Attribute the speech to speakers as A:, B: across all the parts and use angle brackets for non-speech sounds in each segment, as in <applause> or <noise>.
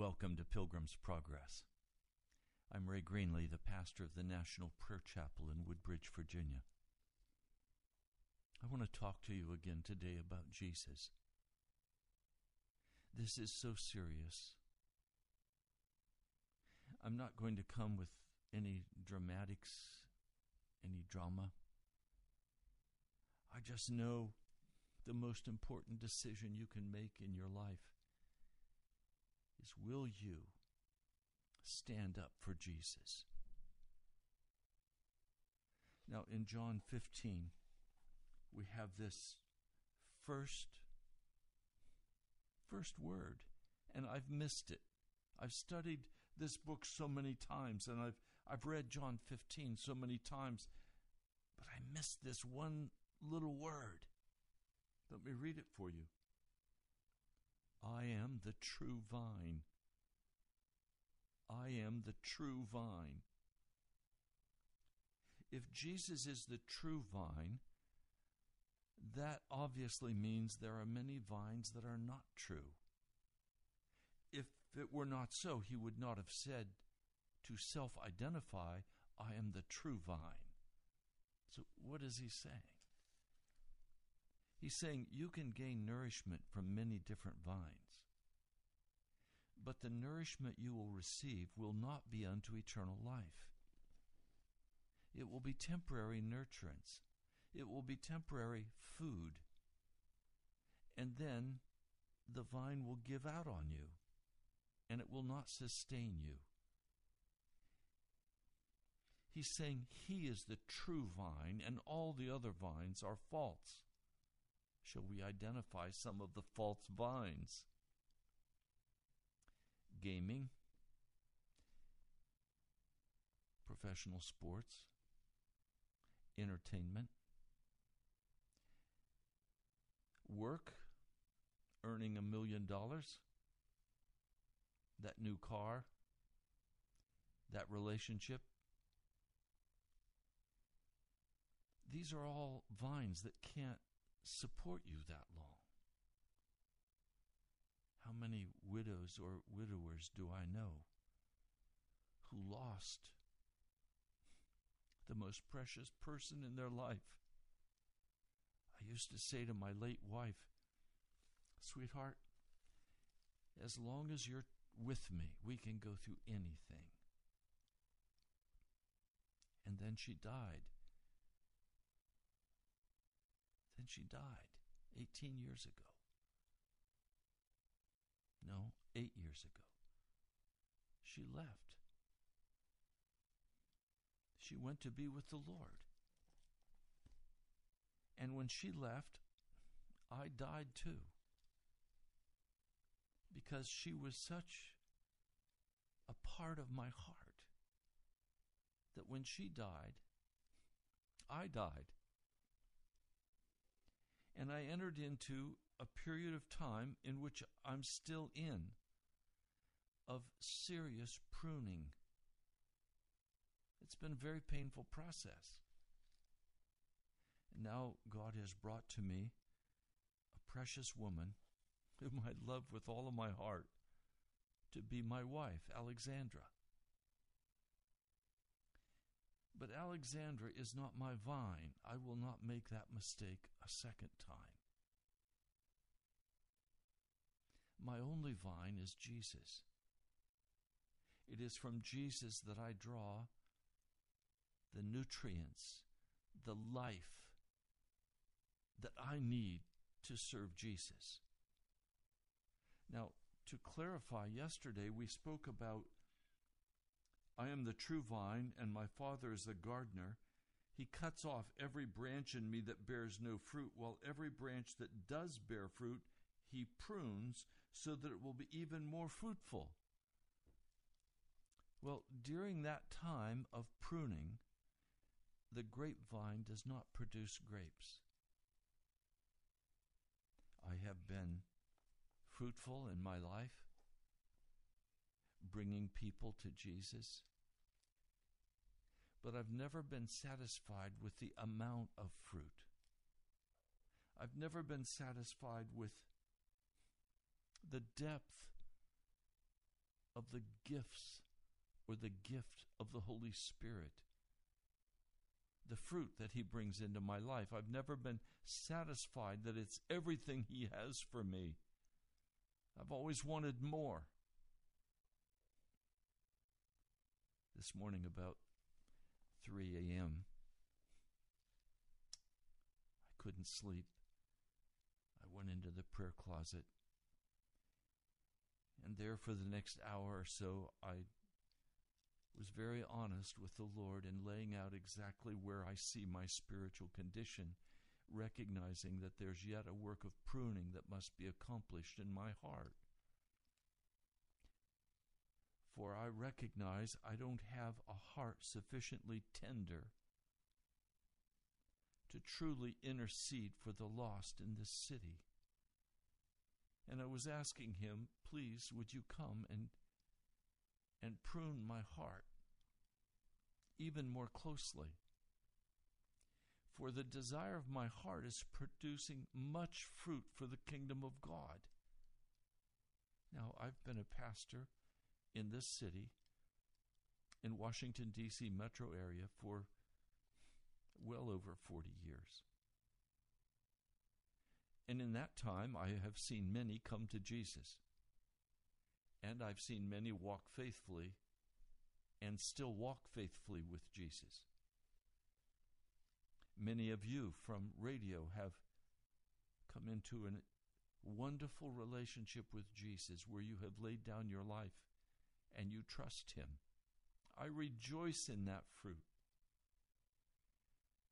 A: Welcome to Pilgrim's Progress. I'm Ray Greenley, the pastor of the National Prayer Chapel in Woodbridge, Virginia. I want to talk to you again today about Jesus. This is so serious. I'm not going to come with any dramatics, any drama. I just know the most important decision you can make in your life is will you stand up for Jesus? Now, in John 15, we have this first first word and I've missed it. I've studied this book so many times and I've I've read John 15 so many times but I missed this one little word. Let me read it for you. I am the true vine. I am the true vine. If Jesus is the true vine, that obviously means there are many vines that are not true. If it were not so, he would not have said to self identify, I am the true vine. So, what is he saying? He's saying you can gain nourishment from many different vines, but the nourishment you will receive will not be unto eternal life. It will be temporary nurturance, it will be temporary food, and then the vine will give out on you, and it will not sustain you. He's saying he is the true vine, and all the other vines are false. Shall we identify some of the false vines. Gaming, professional sports, entertainment, work, earning a million dollars, that new car, that relationship. These are all vines that can't support you that long. How many widows or widowers do I know who lost the most precious person in their life? I used to say to my late wife, Sweetheart, as long as you're with me, we can go through anything. And then she died. Then she died 18 years ago. No, eight years ago. She left. She went to be with the Lord. And when she left, I died too. Because she was such a part of my heart that when she died, I died. And I entered into a period of time in which I'm still in of serious pruning. It's been a very painful process. And now God has brought to me a precious woman whom I love with all of my heart to be my wife, Alexandra. But Alexandra is not my vine. I will not make that mistake a second time. My only vine is Jesus. It is from Jesus that I draw the nutrients, the life that I need to serve Jesus. Now, to clarify, yesterday we spoke about I am the true vine, and my Father is the gardener. He cuts off every branch in me that bears no fruit, while every branch that does bear fruit, he prunes so that it will be even more fruitful. Well, during that time of pruning, the grapevine does not produce grapes. I have been fruitful in my life, bringing people to Jesus, but I've never been satisfied with the amount of fruit. I've never been satisfied with the depth of the gifts or the gift of the Holy Spirit, the fruit that He brings into my life. I've never been satisfied that it's everything He has for me. I've always wanted more. This morning, about 3 a.m., I couldn't sleep. I went into the prayer closet and there, for the next hour or so, I was very honest with the Lord in laying out exactly where I see my spiritual condition, recognizing that there's yet a work of pruning that must be accomplished in my heart. For I recognize I don't have a heart sufficiently tender to truly intercede for the lost in this city. And I was asking him, please, would you come and and prune my heart even more closely? For the desire of my heart is producing much fruit for the kingdom of God. Now, I've been a pastor in this city, in Washington, D.C. metro area, for well over 40 years. And in that time, I have seen many come to Jesus. And I've seen many walk faithfully and still walk faithfully with Jesus. Many of you from radio have come into a wonderful relationship with Jesus where you have laid down your life and you trust Him. I rejoice in that fruit.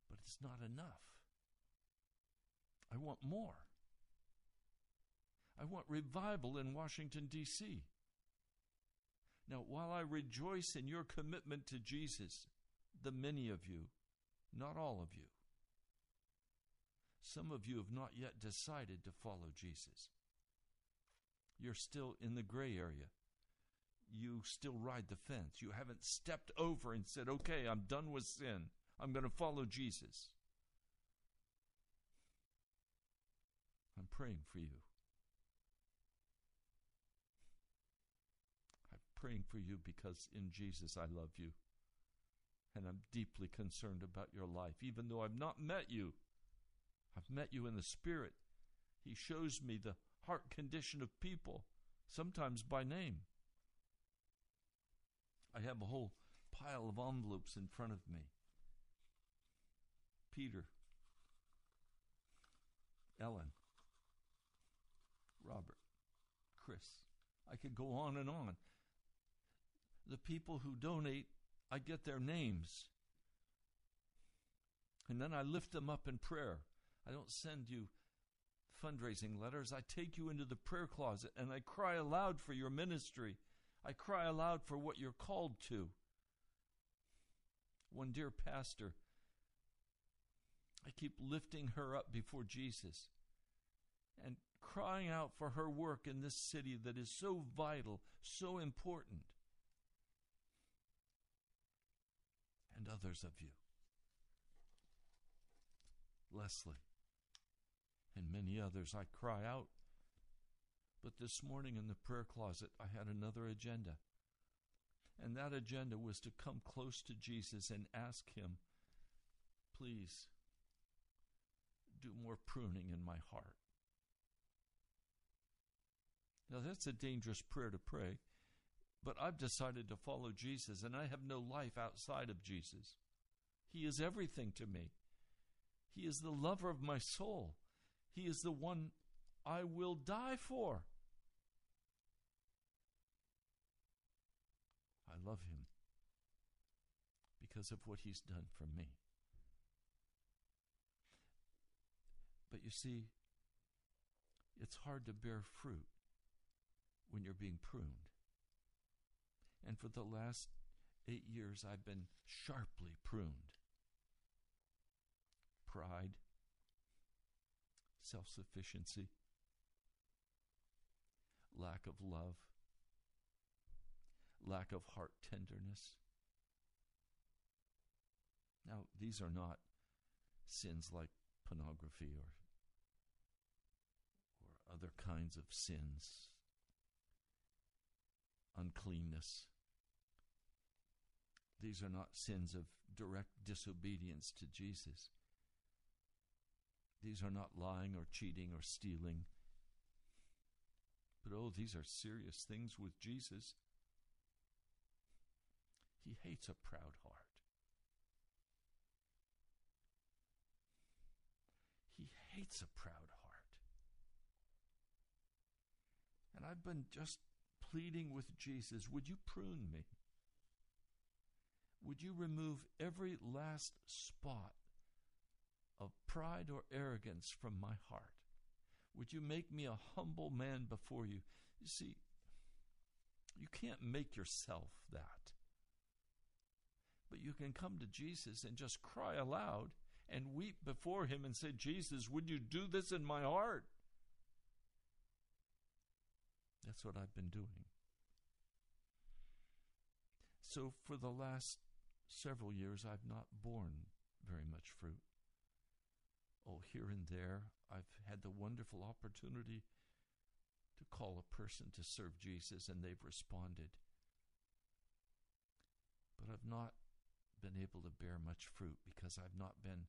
A: But it's not enough. I want more. I want revival in Washington, D.C. Now, while I rejoice in your commitment to Jesus, the many of you, not all of you, some of you have not yet decided to follow Jesus. You're still in the gray area. You still ride the fence. You haven't stepped over and said, okay, I'm done with sin. I'm going to follow Jesus. I'm praying for you. I'm praying for you because in Jesus I love you. And I'm deeply concerned about your life, even though I've not met you. I've met you in the Spirit. He shows me the heart condition of people, sometimes by name. I have a whole pile of envelopes in front of me. Peter, Ellen, Robert, Chris. I could go on and on. The people who donate, I get their names. And then I lift them up in prayer. I don't send you fundraising letters. I take you into the prayer closet and I cry aloud for your ministry. I cry aloud for what you're called to. One dear pastor, I keep lifting her up before Jesus and crying out for her work in this city that is so vital, so important. And others of you. Leslie and many others, I cry out. But this morning in the prayer closet, I had another agenda. And that agenda was to come close to Jesus and ask Him, please, do more pruning in my heart. Now, that's a dangerous prayer to pray, but I've decided to follow Jesus, and I have no life outside of Jesus. He is everything to me. He is the lover of my soul. He is the one I will die for. Love him because of what he's done for me. But you see, it's hard to bear fruit when you're being pruned. And for the last eight years, I've been sharply pruned. Pride, self sufficiency, lack of love, lack of heart tenderness. Now, these are not sins like pornography or, or other kinds of sins, uncleanness. These are not sins of direct disobedience to Jesus. These are not lying or cheating or stealing. But oh, these are serious things with Jesus. He hates a proud heart. He hates a proud heart. And I've been just pleading with Jesus would you prune me? Would you remove every last spot of pride or arrogance from my heart? Would you make me a humble man before you? You see, you can't make yourself that. But you can come to Jesus and just cry aloud and weep before him and say, Jesus, would you do this in my heart? That's what I've been doing. So, for the last several years, I've not borne very much fruit oh, here and there, I've had the wonderful opportunity to call a person to serve Jesus and they've responded. But I've not been able to bear much fruit because I've not been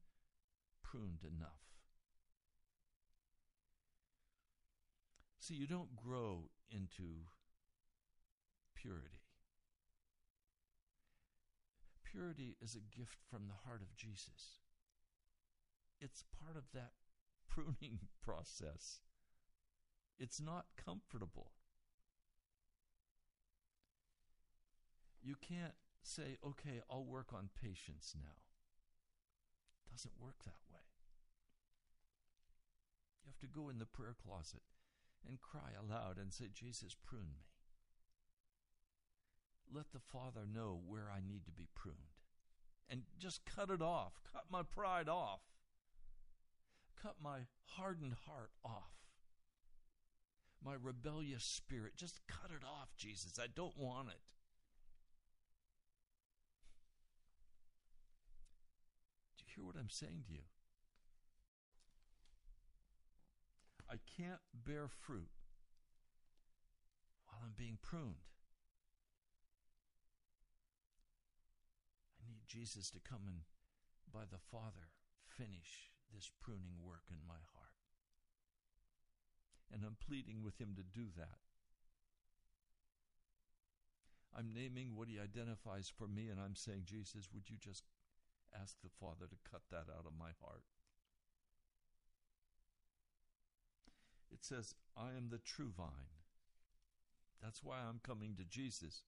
A: pruned enough. See, you don't grow into purity. Purity is a gift from the heart of Jesus it's part of that <laughs> pruning process. It's not comfortable. You can't say, okay, I'll work on patience now. Doesn't work that way. You have to go in the prayer closet and cry aloud and say, Jesus, prune me. Let the Father know where I need to be pruned. And just cut it off. Cut my pride off. Cut my hardened heart off. My rebellious spirit. Just cut it off, Jesus. I don't want it. Do you hear what I'm saying to you? I can't bear fruit while I'm being pruned. I need Jesus to come and, by the Father, finish this pruning work in my heart. And I'm pleading with Him to do that. I'm naming what He identifies for me, and I'm saying, Jesus, would you just ask the Father to cut that out of my heart? It says, I am the true vine. That's why I'm coming to Jesus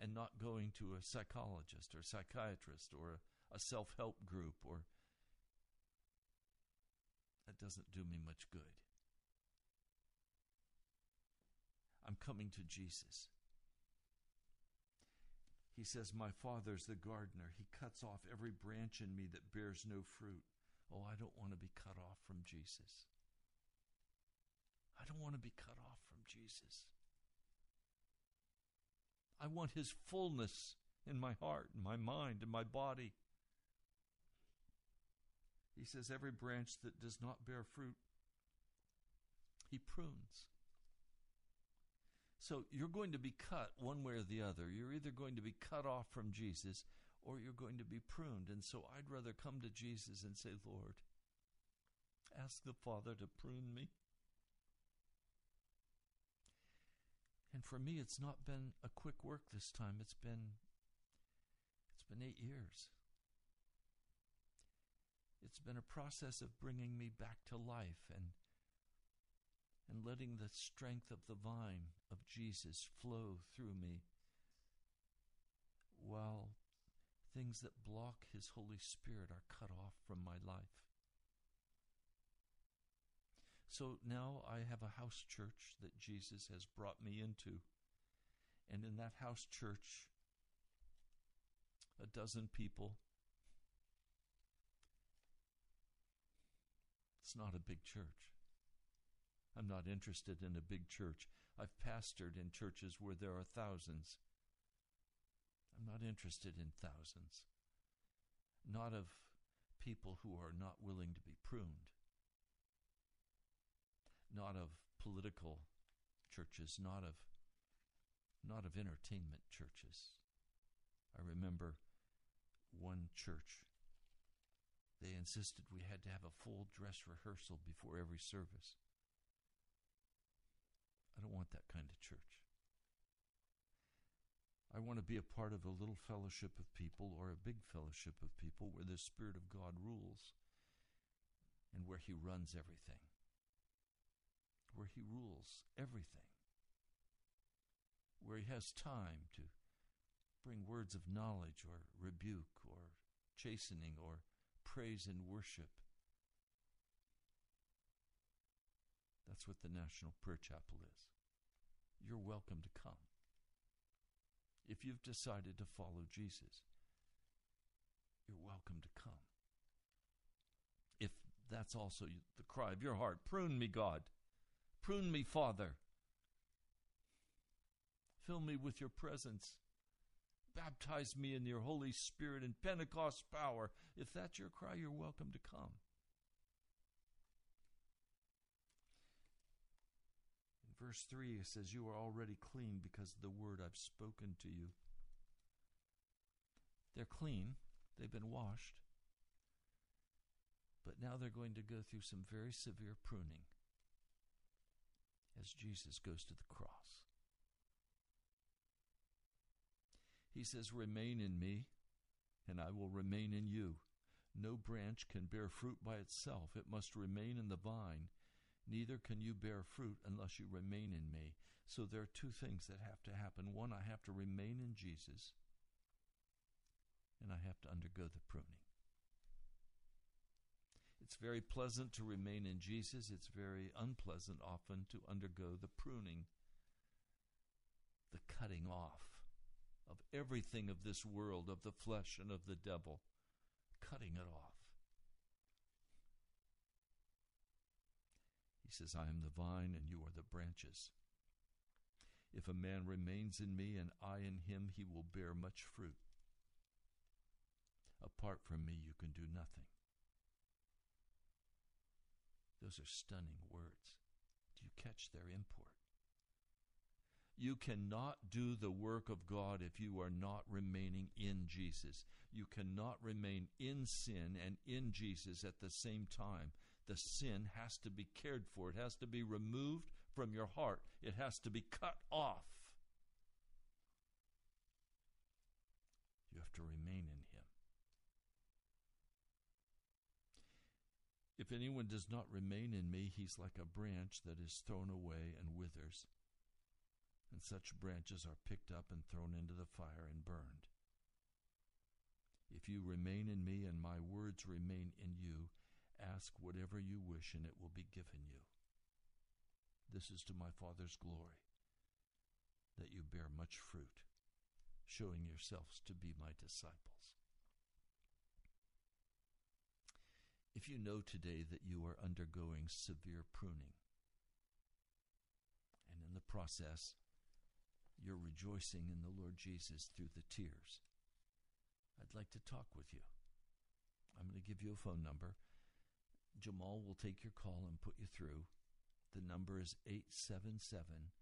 A: and not going to a psychologist or psychiatrist or a self help group or that doesn't do me much good. I'm coming to Jesus. He says, My Father's the gardener. He cuts off every branch in me that bears no fruit. Oh, I don't want to be cut off from Jesus. I don't want to be cut off from Jesus. I want His fullness in my heart, in my mind, in my body. He says, Every branch that does not bear fruit, He prunes. So you're going to be cut one way or the other. You're either going to be cut off from Jesus or you're going to be pruned. And so I'd rather come to Jesus and say, Lord, ask the Father to prune me. And for me, it's not been a quick work this time. It's been it's been eight years. It's been a process of bringing me back to life and and letting the strength of the vine of Jesus flow through me while things that block his Holy Spirit are cut off from my life. So now I have a house church that Jesus has brought me into. And in that house church, a dozen people. It's not a big church. I'm not interested in a big church. I've pastored in churches where there are thousands. I'm not interested in thousands. Not of people who are not willing to be pruned not of political churches, not of not of entertainment churches. I remember one church they insisted we had to have a full dress rehearsal before every service. I don't want that kind of church. I want to be a part of a little fellowship of people or a big fellowship of people where the Spirit of God rules and where He runs everything where he rules everything, where he has time to bring words of knowledge or rebuke or chastening or praise and worship. That's what the National Prayer Chapel is. You're welcome to come. If you've decided to follow Jesus, you're welcome to come. If that's also the cry of your heart, prune me, God. Prune me, Father. Fill me with your presence. Baptize me in your Holy Spirit and Pentecost power. If that's your cry, you're welcome to come. Verse 3, it says, You are already clean because of the word I've spoken to you. They're clean, they've been washed, but now they're going to go through some very severe pruning as Jesus goes to the cross. He says, Remain in me, and I will remain in you. No branch can bear fruit by itself, it must remain in the vine. Neither can you bear fruit unless you remain in me. So there are two things that have to happen. One, I have to remain in Jesus, and I have to undergo the pruning. It's very pleasant to remain in Jesus. It's very unpleasant often to undergo the pruning, the cutting off of everything of this world, of the flesh and of the devil, cutting it off. Says, I am the vine and you are the branches. If a man remains in me and I in him, he will bear much fruit. Apart from me, you can do nothing. Those are stunning words. Do you catch their import? You cannot do the work of God if you are not remaining in Jesus. You cannot remain in sin and in Jesus at the same time. The sin has to be cared for, it has to be removed from your heart, it has to be cut off. You have to remain in Him. If anyone does not remain in me, he's like a branch that is thrown away and withers. And such branches are picked up and thrown into the fire and burned. If you remain in me and my words remain in you, ask whatever you wish and it will be given you. This is to my Father's glory, that you bear much fruit, showing yourselves to be my disciples. If you know today that you are undergoing severe pruning, and in the process, you're rejoicing in the Lord Jesus through the tears, I'd like to talk with you. I'm going to give you a phone number. Jamal will take your call and put you through. The number is 877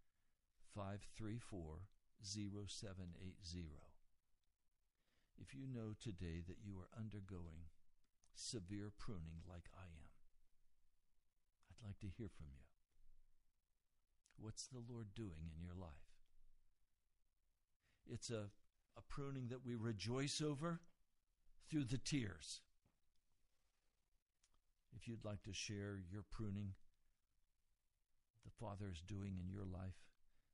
A: 534 0780. If you know today that you are undergoing severe pruning like I am, I'd like to hear from you. What's the Lord doing in your life? It's a, a pruning that we rejoice over through the tears. If you'd like to share your pruning, the Father is doing in your life,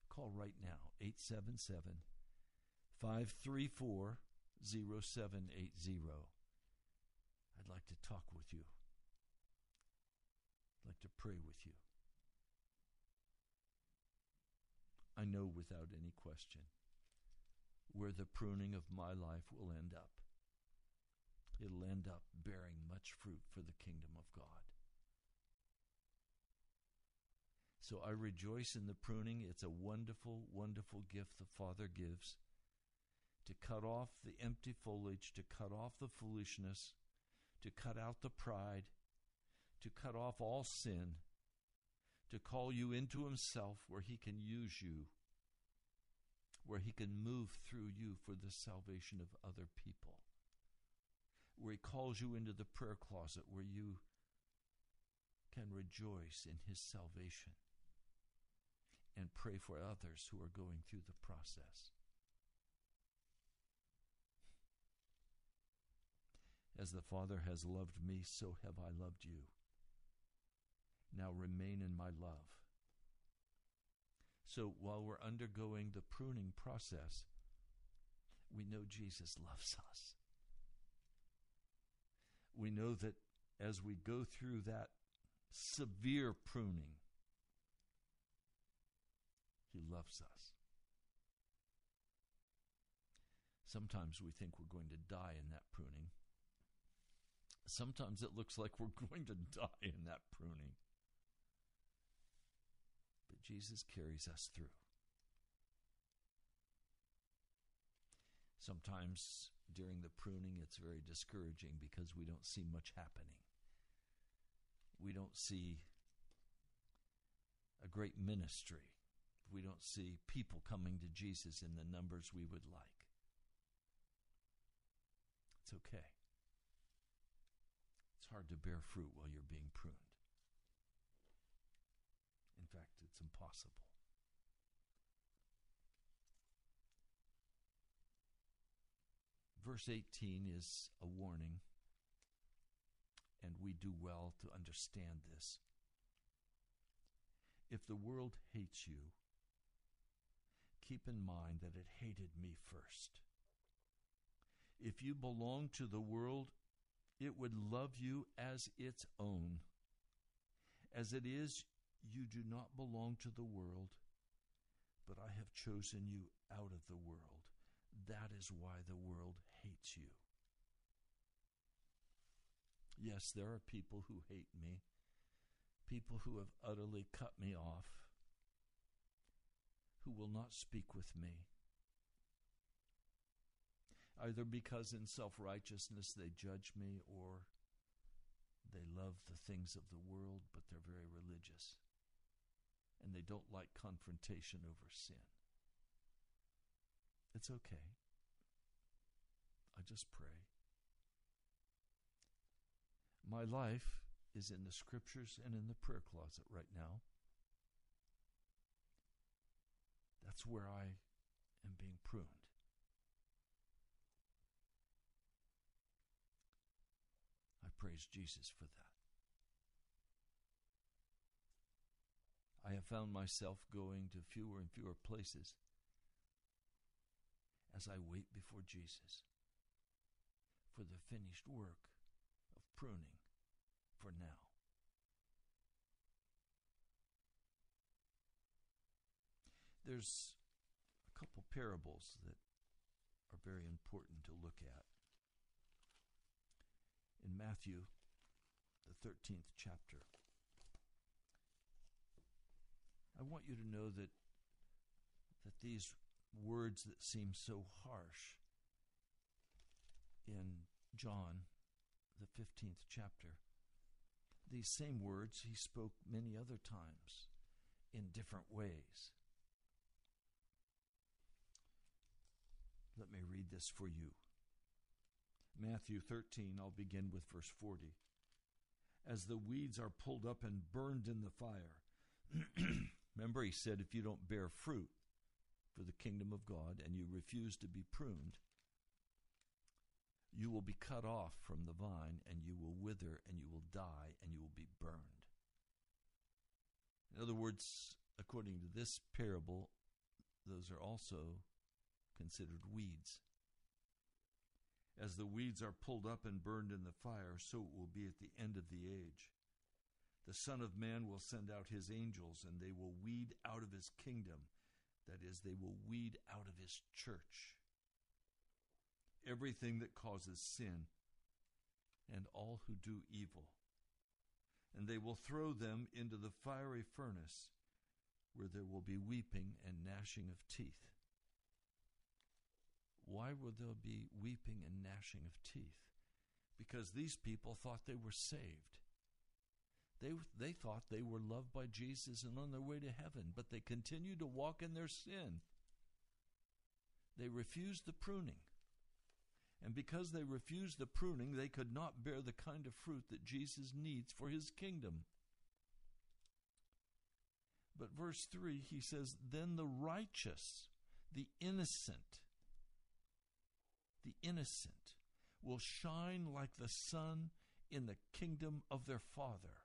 A: call right now 877 534 0780. I'd like to talk with you. I'd like to pray with you. I know without any question where the pruning of my life will end up. It'll end up bearing much fruit for the kingdom of God. So I rejoice in the pruning. It's a wonderful, wonderful gift the Father gives to cut off the empty foliage, to cut off the foolishness, to cut out the pride, to cut off all sin, to call you into Himself where He can use you, where He can move through you for the salvation of other people, where He calls you into the prayer closet where you can rejoice in His salvation and pray for others who are going through the process. As the Father has loved me, so have I loved you. Now remain in my love. So while we're undergoing the pruning process, we know Jesus loves us. We know that as we go through that severe pruning, he loves us. Sometimes we think we're going to die in that pruning. Sometimes it looks like we're <laughs> going to die in that pruning. But Jesus carries us through. Sometimes during the pruning, it's very discouraging because we don't see much happening. We don't see a great ministry we don't see people coming to Jesus in the numbers we would like. It's okay. It's hard to bear fruit while you're being pruned. In fact, it's impossible. Verse 18 is a warning, and we do well to understand this. If the world hates you, keep in mind that it hated me first. If you belong to the world, it would love you as its own. As it is, you do not belong to the world, but I have chosen you out of the world. That is why the world hates you. Yes, there are people who hate me, people who have utterly cut me off, who will not speak with me. Either because in self righteousness they judge me or they love the things of the world, but they're very religious. And they don't like confrontation over sin. It's okay. I just pray. My life is in the scriptures and in the prayer closet right now. That's where I am being pruned. I praise Jesus for that. I have found myself going to fewer and fewer places as I wait before Jesus for the finished work of pruning for now. There's a couple parables that are very important to look at. In Matthew, the 13th chapter, I want you to know that that these words that seem so harsh in John, the 15th chapter, these same words he spoke many other times in different ways. Let me read this for you. Matthew 13, I'll begin with verse 40. As the weeds are pulled up and burned in the fire. <clears throat> Remember, he said, if you don't bear fruit for the kingdom of God and you refuse to be pruned, you will be cut off from the vine and you will wither and you will die and you will be burned. In other words, according to this parable, those are also considered weeds. As the weeds are pulled up and burned in the fire, so it will be at the end of the age. The Son of Man will send out his angels, and they will weed out of his kingdom. That is, they will weed out of his church everything that causes sin and all who do evil. And they will throw them into the fiery furnace, where there will be weeping and gnashing of teeth. Why will there be weeping and gnashing of teeth? Because these people thought they were saved. They, they thought they were loved by Jesus and on their way to heaven, but they continued to walk in their sin. They refused the pruning. And because they refused the pruning, they could not bear the kind of fruit that Jesus needs for his kingdom. But verse 3, he says, Then the righteous, the innocent, the innocent will shine like the sun in the kingdom of their Father.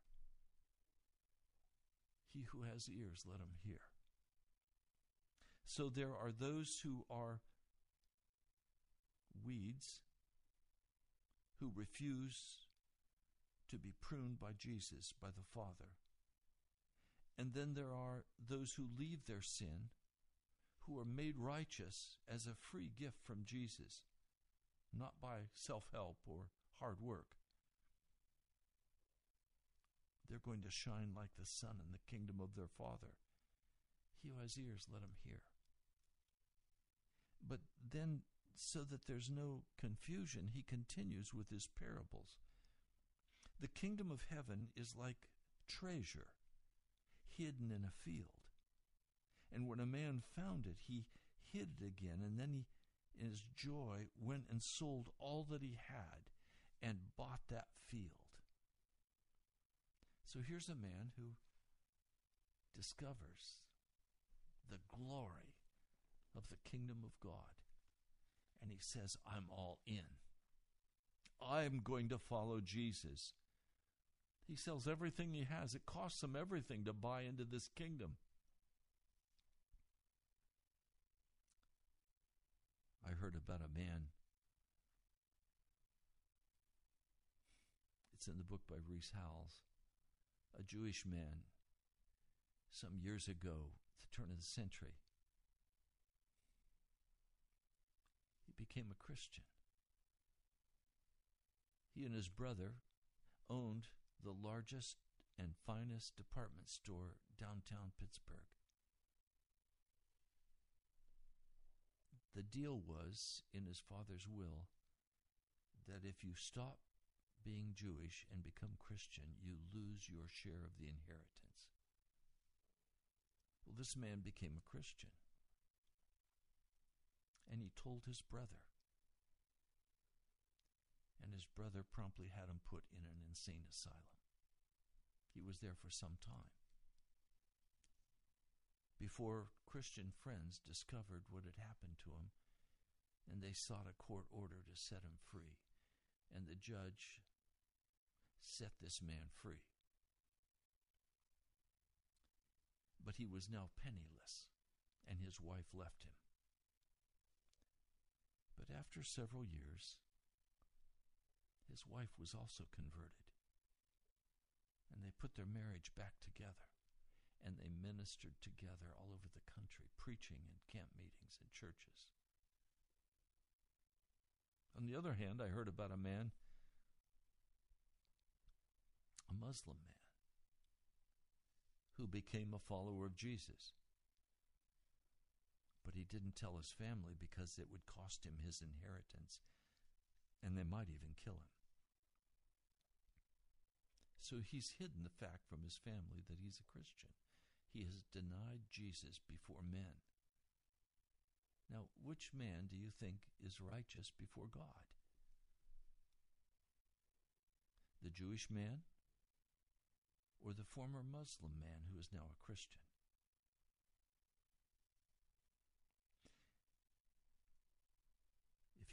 A: He who has ears, let him hear. So there are those who are weeds who refuse to be pruned by Jesus, by the Father. And then there are those who leave their sin, who are made righteous as a free gift from Jesus, not by self help or hard work. They're going to shine like the sun in the kingdom of their Father. He who has ears, let him hear. But then so that there's no confusion, he continues with his parables. The kingdom of heaven is like treasure hidden in a field. And when a man found it, he hid it again, and then he, in his joy, went and sold all that he had and bought that field. So here's a man who discovers the glory of the kingdom of God and he says, I'm all in. I'm going to follow Jesus. He sells everything he has. It costs him everything to buy into this kingdom. I heard about a man It's in the book by Rees Howells. A Jewish man some years ago, the turn of the century, he became a Christian. He and his brother owned the largest and finest department store downtown Pittsburgh. The deal was in his father's will that if you stop being Jewish and become Christian, you lose your share of the inheritance. Well, this man became a Christian. And he told his brother. And his brother promptly had him put in an insane asylum. He was there for some time before Christian friends discovered what had happened to him, and they sought a court order to set him free. And the judge set this man free. But he was now penniless, and his wife left him. But after several years, his wife was also converted, and they put their marriage back together and they ministered together all over the country, preaching in camp meetings and churches. On the other hand, I heard about a man, a Muslim man, who became a follower of Jesus. But he didn't tell his family because it would cost him his inheritance, and they might even kill him. So he's hidden the fact from his family that he's a Christian. He has denied Jesus before men. Now, which man do you think is righteous before God? The Jewish man or the former Muslim man who is now a Christian?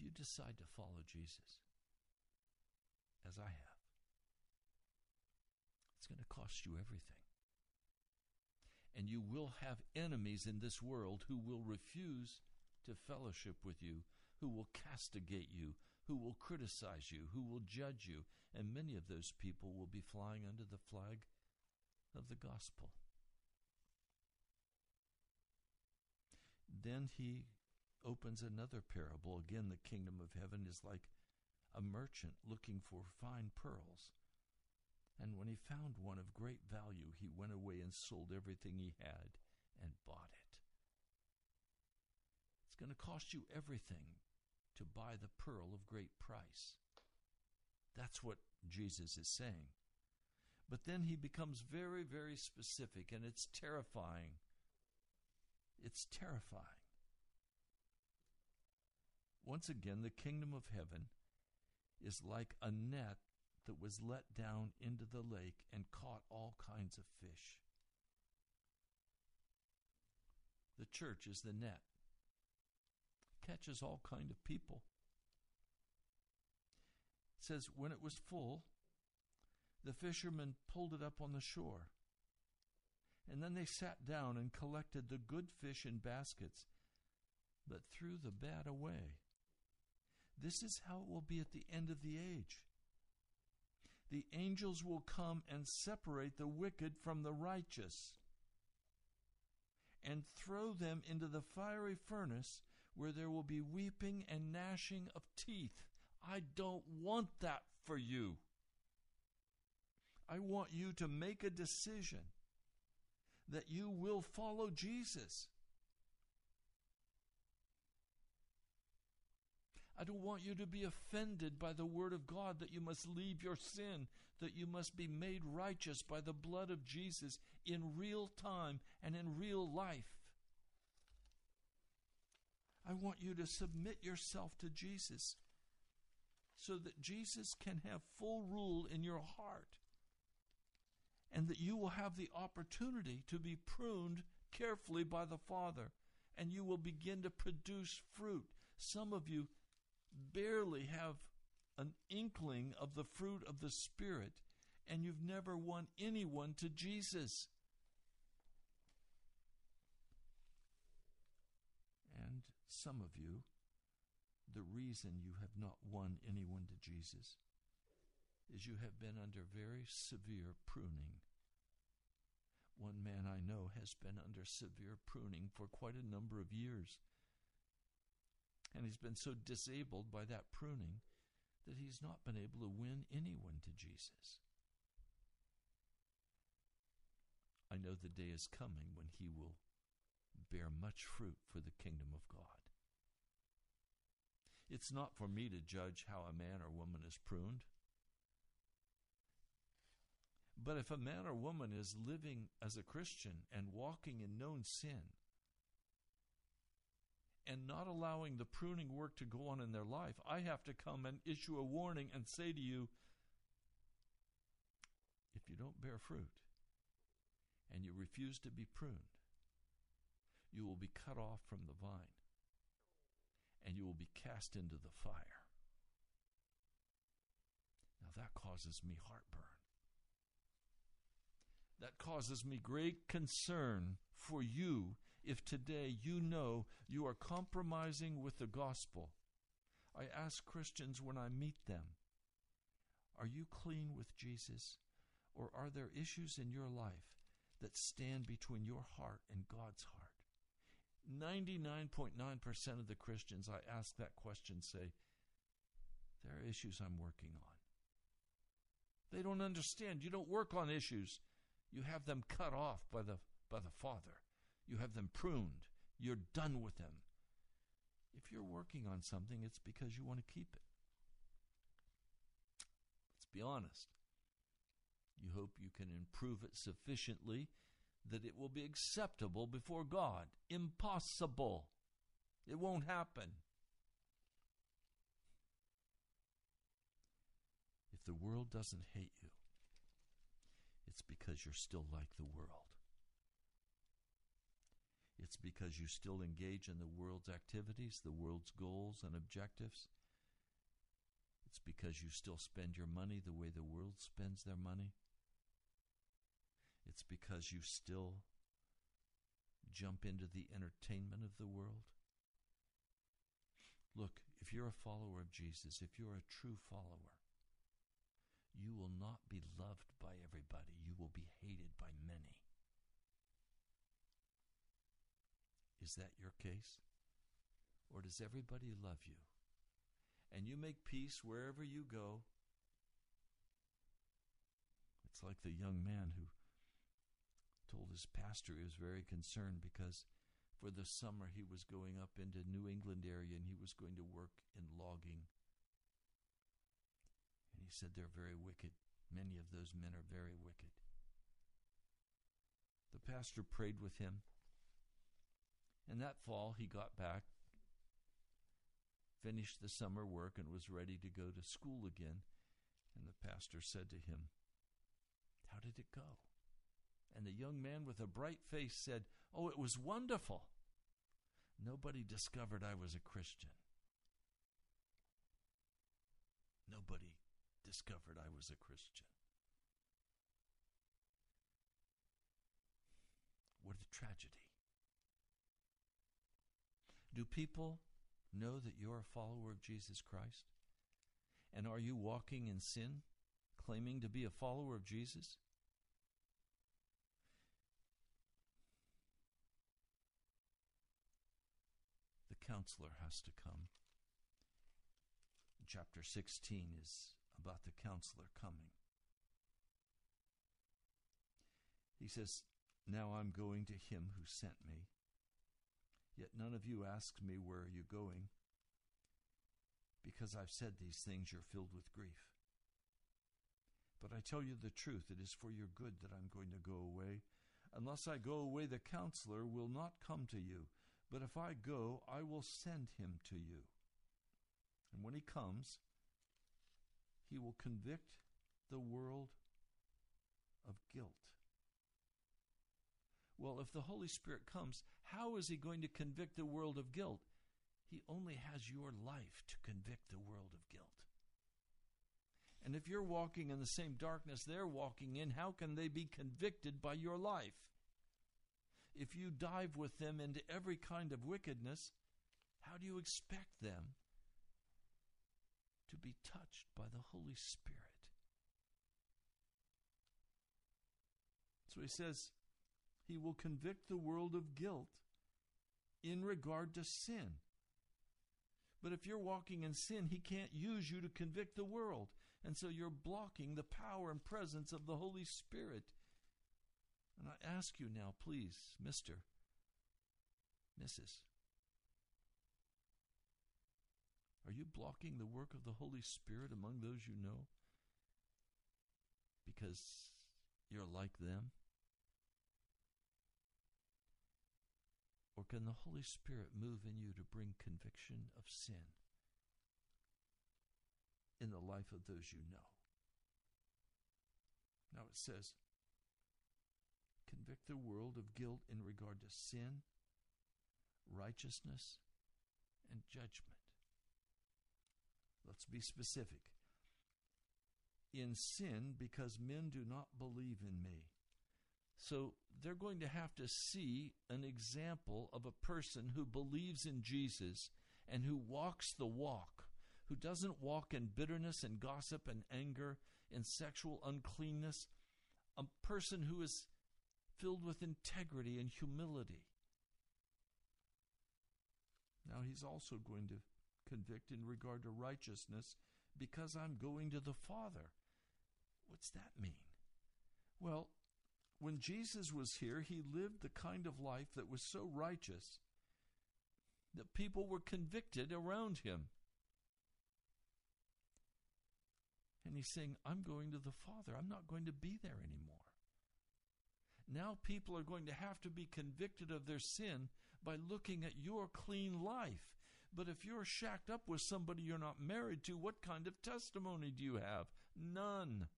A: If you decide to follow Jesus, as I have, it's going to cost you everything and you will have enemies in this world who will refuse to fellowship with you, who will castigate you, who will criticize you, who will judge you, and many of those people will be flying under the flag of the gospel. Then he opens another parable. Again, the kingdom of heaven is like a merchant looking for fine pearls. And when he found one of great value, he went away and sold everything he had and bought it. It's going to cost you everything to buy the pearl of great price. That's what Jesus is saying. But then he becomes very, very specific, and it's terrifying. It's terrifying. Once again, the kingdom of heaven is like a net that was let down into the lake and caught all kinds of fish. The church is the net. Catches all kind of people. It says when it was full, the fishermen pulled it up on the shore. And then they sat down and collected the good fish in baskets, but threw the bad away. This is how it will be at the end of the age the angels will come and separate the wicked from the righteous and throw them into the fiery furnace where there will be weeping and gnashing of teeth. I don't want that for you. I want you to make a decision that you will follow Jesus. I don't want you to be offended by the Word of God that you must leave your sin, that you must be made righteous by the blood of Jesus in real time and in real life. I want you to submit yourself to Jesus so that Jesus can have full rule in your heart and that you will have the opportunity to be pruned carefully by the Father and you will begin to produce fruit. Some of you barely have an inkling of the fruit of the Spirit, and you've never won anyone to Jesus. And some of you, the reason you have not won anyone to Jesus is you have been under very severe pruning. One man I know has been under severe pruning for quite a number of years. And he's been so disabled by that pruning that he's not been able to win anyone to Jesus. I know the day is coming when he will bear much fruit for the kingdom of God. It's not for me to judge how a man or woman is pruned. But if a man or woman is living as a Christian and walking in known sin, and not allowing the pruning work to go on in their life, I have to come and issue a warning and say to you if you don't bear fruit and you refuse to be pruned, you will be cut off from the vine and you will be cast into the fire. Now that causes me heartburn. That causes me great concern for you if today you know you are compromising with the gospel. I ask Christians when I meet them, are you clean with Jesus? Or are there issues in your life that stand between your heart and God's heart? 99.9% of the Christians I ask that question say, There are issues I'm working on. They don't understand. You don't work on issues, you have them cut off by the, by the Father. You have them pruned. You're done with them. If you're working on something, it's because you want to keep it. Let's be honest. You hope you can improve it sufficiently that it will be acceptable before God. Impossible. It won't happen. If the world doesn't hate you, it's because you're still like the world. It's because you still engage in the world's activities, the world's goals and objectives. It's because you still spend your money the way the world spends their money. It's because you still jump into the entertainment of the world. Look, if you're a follower of Jesus, if you're a true follower, you will not be loved by everybody. You will be hated by many. Is that your case? Or does everybody love you? And you make peace wherever you go. It's like the young man who told his pastor he was very concerned because for the summer he was going up into New England area and he was going to work in logging. And he said they're very wicked. Many of those men are very wicked. The pastor prayed with him. And that fall he got back, finished the summer work, and was ready to go to school again. And the pastor said to him, How did it go? And the young man with a bright face said, Oh, it was wonderful. Nobody discovered I was a Christian. Nobody discovered I was a Christian. What a tragedy. Do people know that you're a follower of Jesus Christ? And are you walking in sin, claiming to be a follower of Jesus? The counselor has to come. Chapter 16 is about the counselor coming. He says, Now I'm going to him who sent me. Yet none of you asks me, Where are you going? Because I've said these things, you're filled with grief. But I tell you the truth, it is for your good that I'm going to go away. Unless I go away, the counselor will not come to you. But if I go, I will send him to you. And when he comes, he will convict the world of guilt. Well, if the Holy Spirit comes, how is He going to convict the world of guilt? He only has your life to convict the world of guilt. And if you're walking in the same darkness they're walking in, how can they be convicted by your life? If you dive with them into every kind of wickedness, how do you expect them to be touched by the Holy Spirit? So he says, he will convict the world of guilt in regard to sin. But if you're walking in sin, He can't use you to convict the world. And so you're blocking the power and presence of the Holy Spirit. And I ask you now, please, Mr., Mrs., are you blocking the work of the Holy Spirit among those you know? Because you're like them? Or can the Holy Spirit move in you to bring conviction of sin in the life of those you know? Now it says, convict the world of guilt in regard to sin, righteousness, and judgment. Let's be specific. In sin, because men do not believe in me. So they're going to have to see an example of a person who believes in Jesus and who walks the walk, who doesn't walk in bitterness and gossip and anger and sexual uncleanness, a person who is filled with integrity and humility. Now, he's also going to convict in regard to righteousness because I'm going to the Father. What's that mean? Well, when Jesus was here, he lived the kind of life that was so righteous that people were convicted around him. And he's saying, I'm going to the Father. I'm not going to be there anymore. Now people are going to have to be convicted of their sin by looking at your clean life. But if you're shacked up with somebody you're not married to, what kind of testimony do you have? None.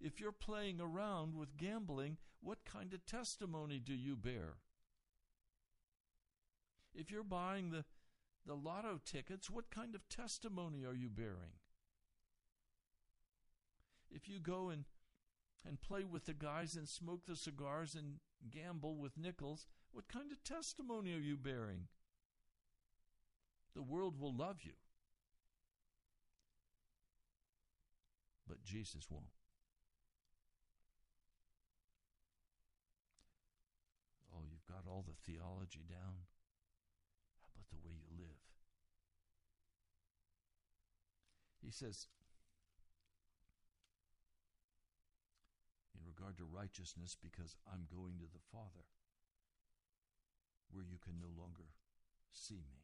A: If you're playing around with gambling, what kind of testimony do you bear? If you're buying the, the lotto tickets, what kind of testimony are you bearing? If you go and, and play with the guys and smoke the cigars and gamble with nickels, what kind of testimony are you bearing? The world will love you, but Jesus won't. got all the theology down. How about the way you live? He says, in regard to righteousness, because I'm going to the Father, where you can no longer see me.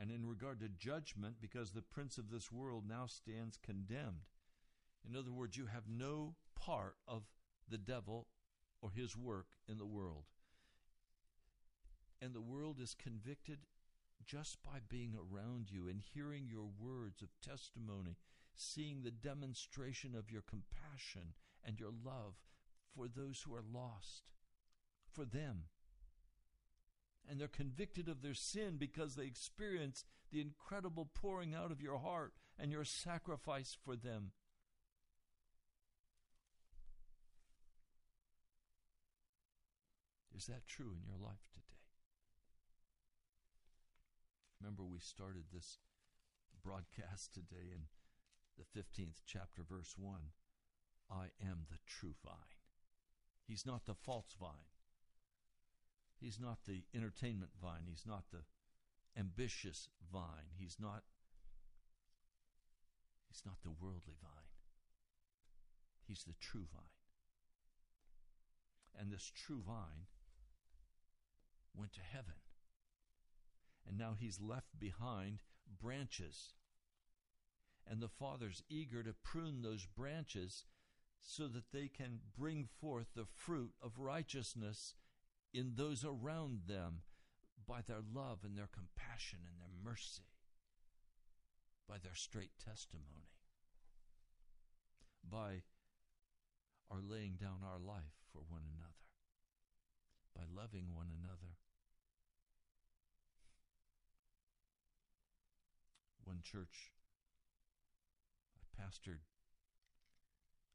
A: And in regard to judgment, because the prince of this world now stands condemned. In other words, you have no part of the devil or his work in the world. And the world is convicted just by being around you and hearing your words of testimony, seeing the demonstration of your compassion and your love for those who are lost, for them. And they're convicted of their sin because they experience the incredible pouring out of your heart and your sacrifice for them. Is that true in your life today? Remember, we started this broadcast today in the 15th chapter, verse 1. I am the true vine. He's not the false vine. He's not the entertainment vine. He's not the ambitious vine. He's not He's not the worldly vine. He's the true vine. And this true vine went to heaven. And now he's left behind branches. And the Father's eager to prune those branches so that they can bring forth the fruit of righteousness in those around them by their love and their compassion and their mercy, by their straight testimony, by our laying down our life for one another, by loving one another church I pastored.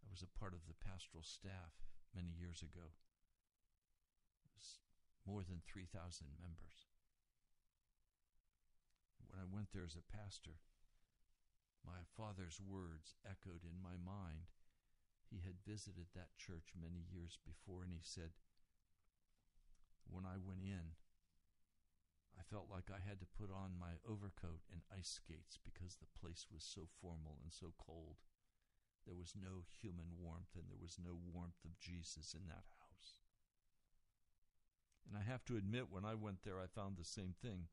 A: I was a part of the pastoral staff many years ago. It was more than 3,000 members. When I went there as a pastor, my father's words echoed in my mind He had visited that church many years before, and he said, When I went in, felt like I had to put on my overcoat and ice skates because the place was so formal and so cold. There was no human warmth, and there was no warmth of Jesus in that house. And I have to admit, when I went there, I found the same thing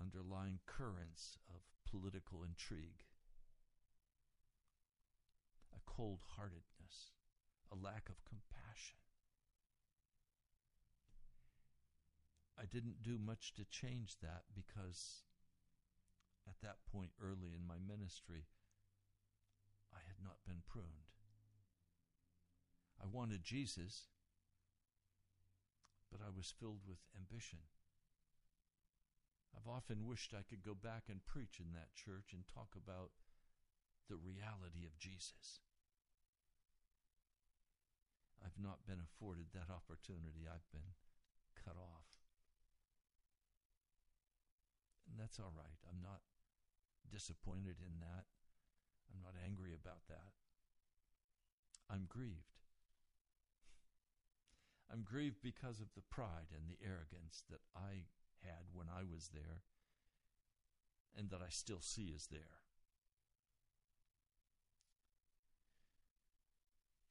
A: underlying currents of political intrigue, a cold heartedness, a lack of compassion. I didn't do much to change that because at that point early in my ministry, I had not been pruned. I wanted Jesus, but I was filled with ambition. I've often wished I could go back and preach in that church and talk about the reality of Jesus. I've not been afforded that opportunity. I've been cut off. And that's all right. I'm not disappointed in that. I'm not angry about that. I'm grieved. I'm grieved because of the pride and the arrogance that I had when I was there and that I still see is there.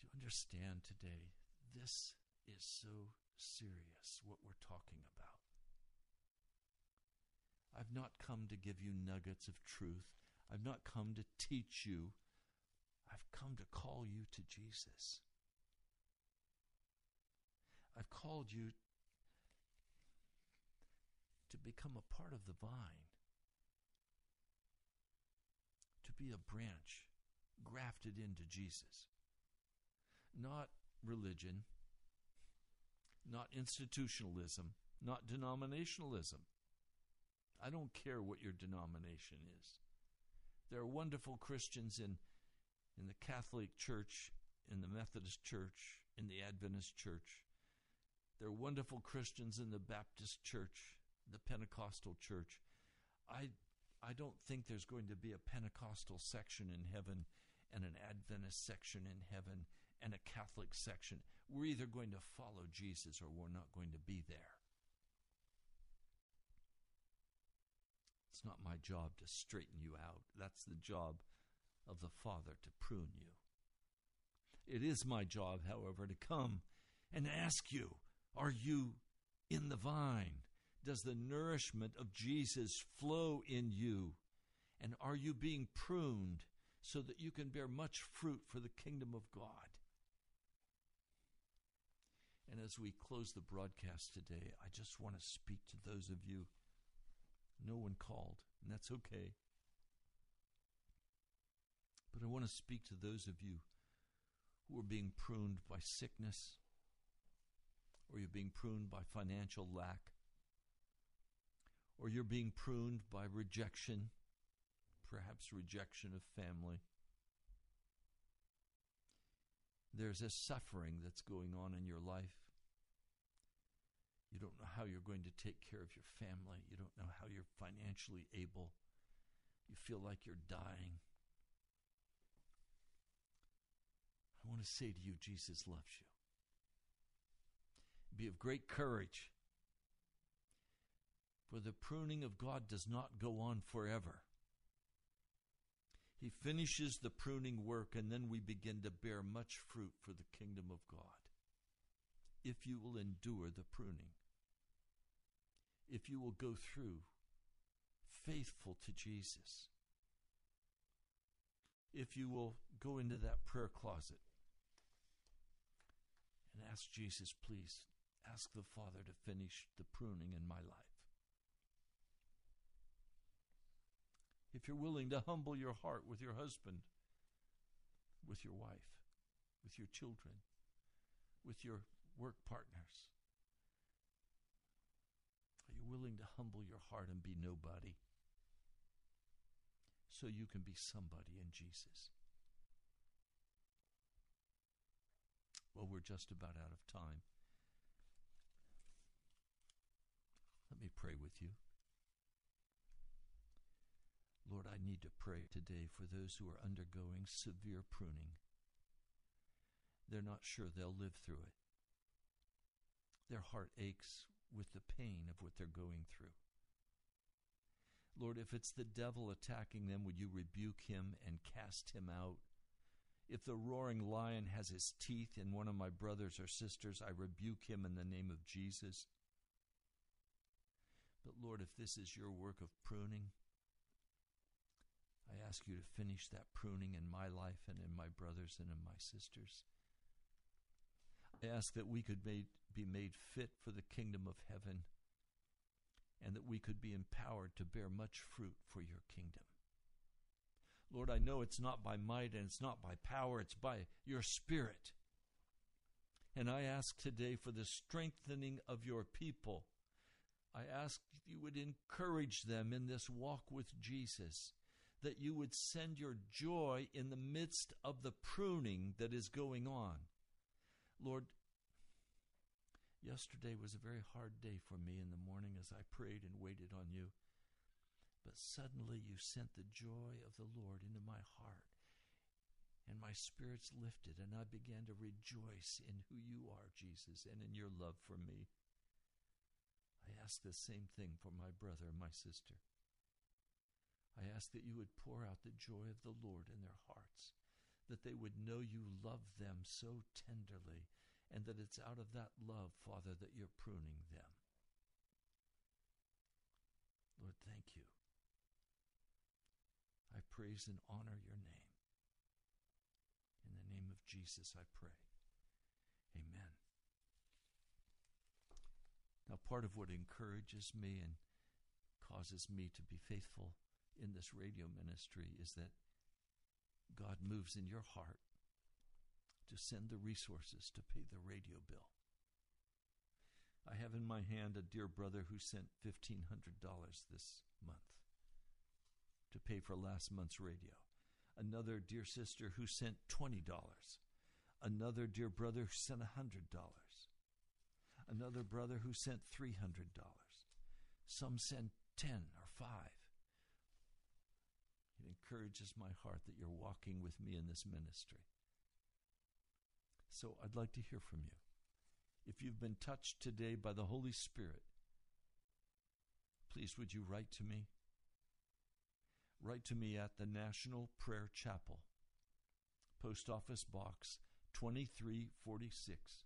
A: Do you understand today? This is so serious what we're talking about. I've not come to give you nuggets of truth. I've not come to teach you. I've come to call you to Jesus. I've called you to become a part of the vine, to be a branch grafted into Jesus. Not religion, not institutionalism, not denominationalism. I don't care what your denomination is. There are wonderful Christians in, in the Catholic Church, in the Methodist Church, in the Adventist Church. There are wonderful Christians in the Baptist Church, the Pentecostal Church. I, I don't think there's going to be a Pentecostal section in heaven and an Adventist section in heaven and a Catholic section. We're either going to follow Jesus or we're not going to be there. It's not my job to straighten you out. That's the job of the Father to prune you. It is my job, however, to come and ask you Are you in the vine? Does the nourishment of Jesus flow in you? And are you being pruned so that you can bear much fruit for the kingdom of God? And as we close the broadcast today, I just want to speak to those of you no one called, and that's okay. But I want to speak to those of you who are being pruned by sickness, or you're being pruned by financial lack, or you're being pruned by rejection, perhaps rejection of family. There's a suffering that's going on in your life. How you're going to take care of your family. You don't know how you're financially able. You feel like you're dying. I want to say to you, Jesus loves you. Be of great courage. For the pruning of God does not go on forever. He finishes the pruning work, and then we begin to bear much fruit for the kingdom of God. If you will endure the pruning if you will go through faithful to Jesus. If you will go into that prayer closet and ask Jesus, please, ask the Father to finish the pruning in my life. If you're willing to humble your heart with your husband, with your wife, with your children, with your work partners, willing to humble your heart and be nobody so you can be somebody in Jesus. Well, we're just about out of time. Let me pray with you. Lord, I need to pray today for those who are undergoing severe pruning. they're not sure they'll live through it. Their heart aches with the pain of what they're going through. Lord, if it's the devil attacking them, would you rebuke him and cast him out? If the roaring lion has his teeth in one of my brothers or sisters, I rebuke him in the name of Jesus. But Lord, if this is your work of pruning, I ask you to finish that pruning in my life and in my brothers and in my sisters. I ask that we could made, be made fit for the kingdom of heaven and that we could be empowered to bear much fruit for your kingdom. Lord, I know it's not by might and it's not by power, it's by your Spirit. And I ask today for the strengthening of your people. I ask you would encourage them in this walk with Jesus, that you would send your joy in the midst of the pruning that is going on. Lord, yesterday was a very hard day for me in the morning as I prayed and waited on you. But suddenly you sent the joy of the Lord into my heart, and my spirits lifted, and I began to rejoice in who you are, Jesus, and in your love for me. I ask the same thing for my brother and my sister. I ask that you would pour out the joy of the Lord in their hearts, that they would know you love them so tenderly and that it's out of that love, Father, that you're pruning them. Lord, thank you. I praise and honor your name. In the name of Jesus, I pray. Amen. Now, part of what encourages me and causes me to be faithful in this radio ministry is that God moves in your heart to send the resources to pay the radio bill. I have in my hand a dear brother who sent $1,500 this month to pay for last month's radio. Another dear sister who sent $20. Another dear brother who sent $100. Another brother who sent $300. Some sent 10 or 5. It encourages my heart that you're walking with me in this ministry. So I'd like to hear from you. If you've been touched today by the Holy Spirit, please would you write to me? Write to me at the National Prayer Chapel, Post Office Box 2346,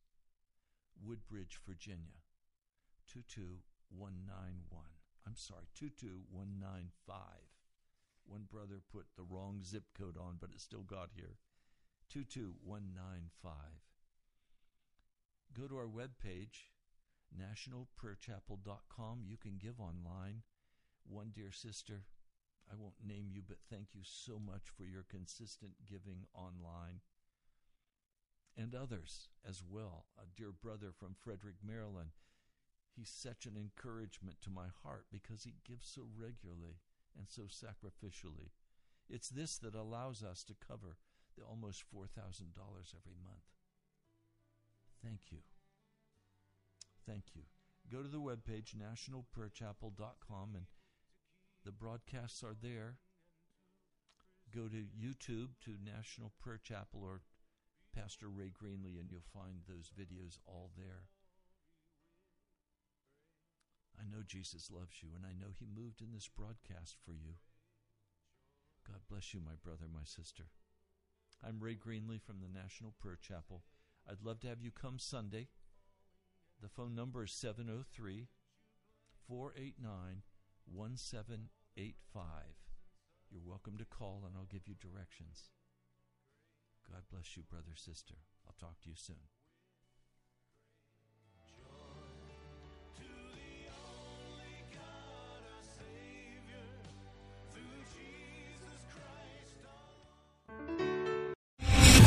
A: Woodbridge, Virginia 22191. I'm sorry, 22195. One brother put the wrong zip code on, but it still got here. 22195. Go to our webpage, nationalprayerchapel.com. You can give online. One dear sister, I won't name you, but thank you so much for your consistent giving online. And others as well. A dear brother from Frederick, Maryland. He's such an encouragement to my heart because he gives so regularly and so sacrificially. It's this that allows us to cover almost $4,000 every month. Thank you. Thank you. Go to the webpage, nationalprayerchapel.com, and the broadcasts are there. Go to YouTube to National Prayer Chapel or Pastor Ray Greenley, and you'll find those videos all there. I know Jesus loves you, and I know He moved in this broadcast for you. God bless you, my brother, my sister. I'm Ray Greenley from the National Prayer Chapel. I'd love to have you come Sunday. The phone number is 703 489 1785. You're welcome to call and I'll give you directions. God bless you, brother, sister. I'll talk to you soon.